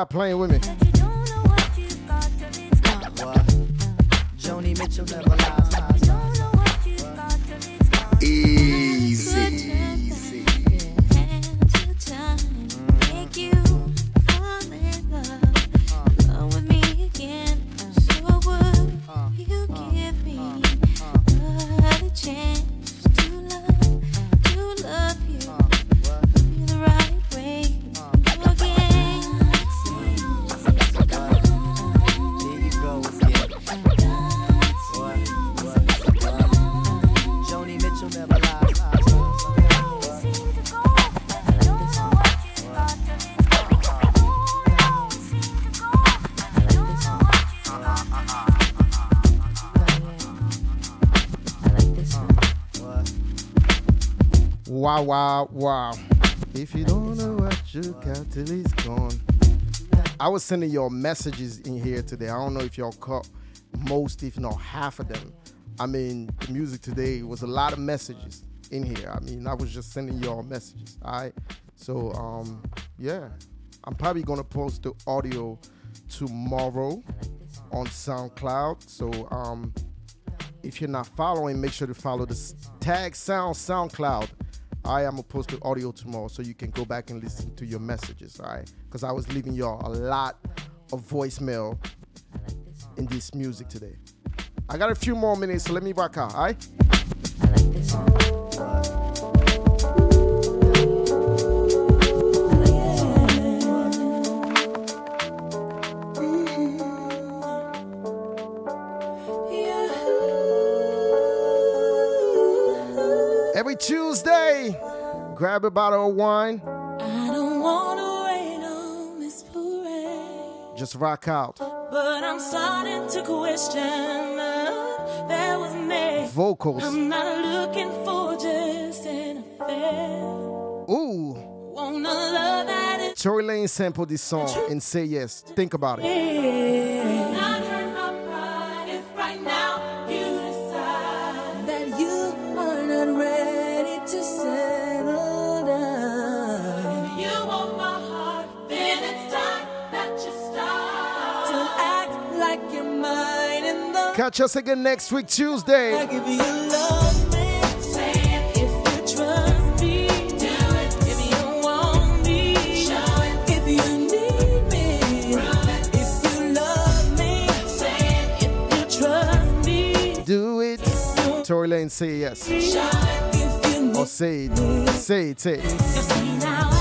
Stop playing with me. Wow, wow. If you don't know what you got till it's gone. I was sending y'all messages in here today. I don't know if y'all caught most, if not half of them. I mean, the music today was a lot of messages in here. I mean, I was just sending y'all messages. All right. So, um, yeah, I'm probably gonna post the audio tomorrow on SoundCloud. So, um, if you're not following, make sure to follow the TagSoundz SoundCloud. I am gonna post the audio tomorrow so you can go back and listen to your messages, all right? Because I was leaving y'all a lot of voicemail in this music today. I got a few more minutes, so let me rock out, all right? Grab a bottle of wine, I don't wanna rain on this parade, just rock out. but I'm starting to question that was me. Vocals. I'm not looking for just an affair. Ooh, Wanna love that Tory Lanez sampled this song and say yes. Think about it. Not Say it if you trust me. Do it. Tory Lanez say yes. Show it if you oh, Or say it. Say it, say it.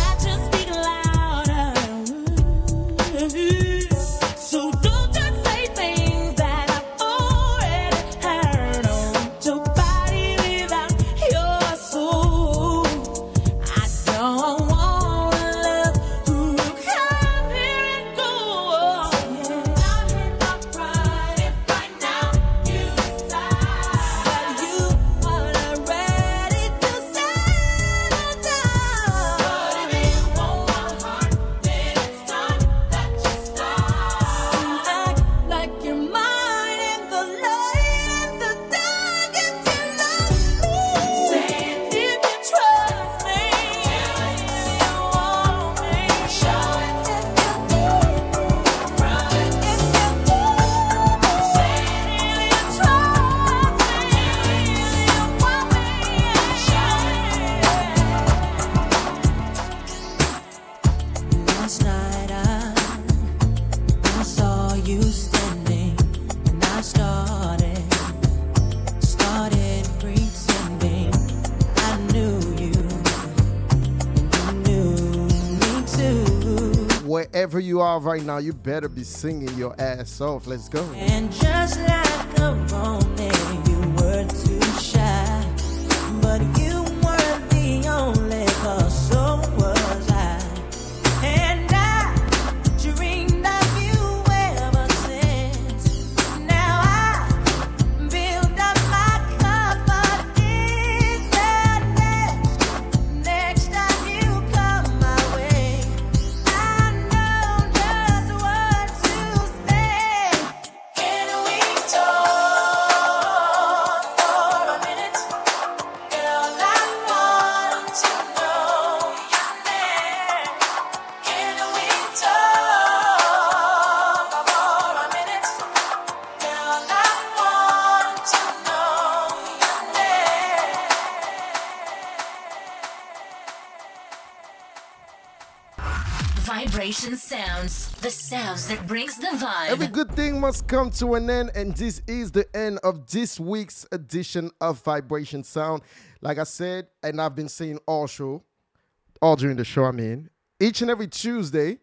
Right now, you better be singing your ass off. Let's go. The sounds that brings the vibe. Every good thing must come to an end, and this is the end of this week's edition of Vibration Sound. Like I said, and I've been saying all show, all during the show, I mean, each and every Tuesday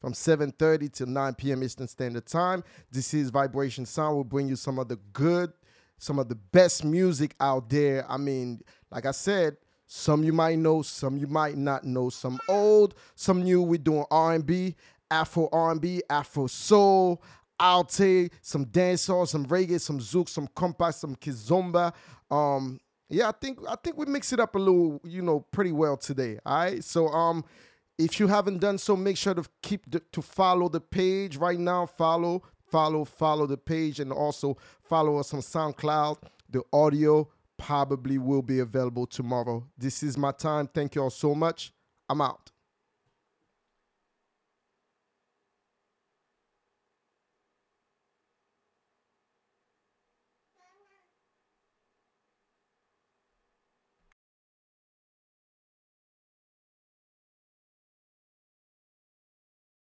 from 7.30 to 9 p.m. Eastern Standard Time, this is Vibration Sound. We'll bring you some of the good, some of the best music out there. I mean, like I said, some you might know, some you might not know. Some old, some new. We're doing R&B, Afro R&B, Afro soul, Alte, some dancehall, some reggae, some zouk, some compa, some kizomba. Um, yeah, I think I think we mix it up a little, you know, pretty well today. All right, so um, if you haven't done so, make sure to keep the, to follow the page right now. Follow, follow, follow the page, and also follow us on SoundCloud. The audio probably will be available tomorrow. This is my time. Thank you all so much. I'm out.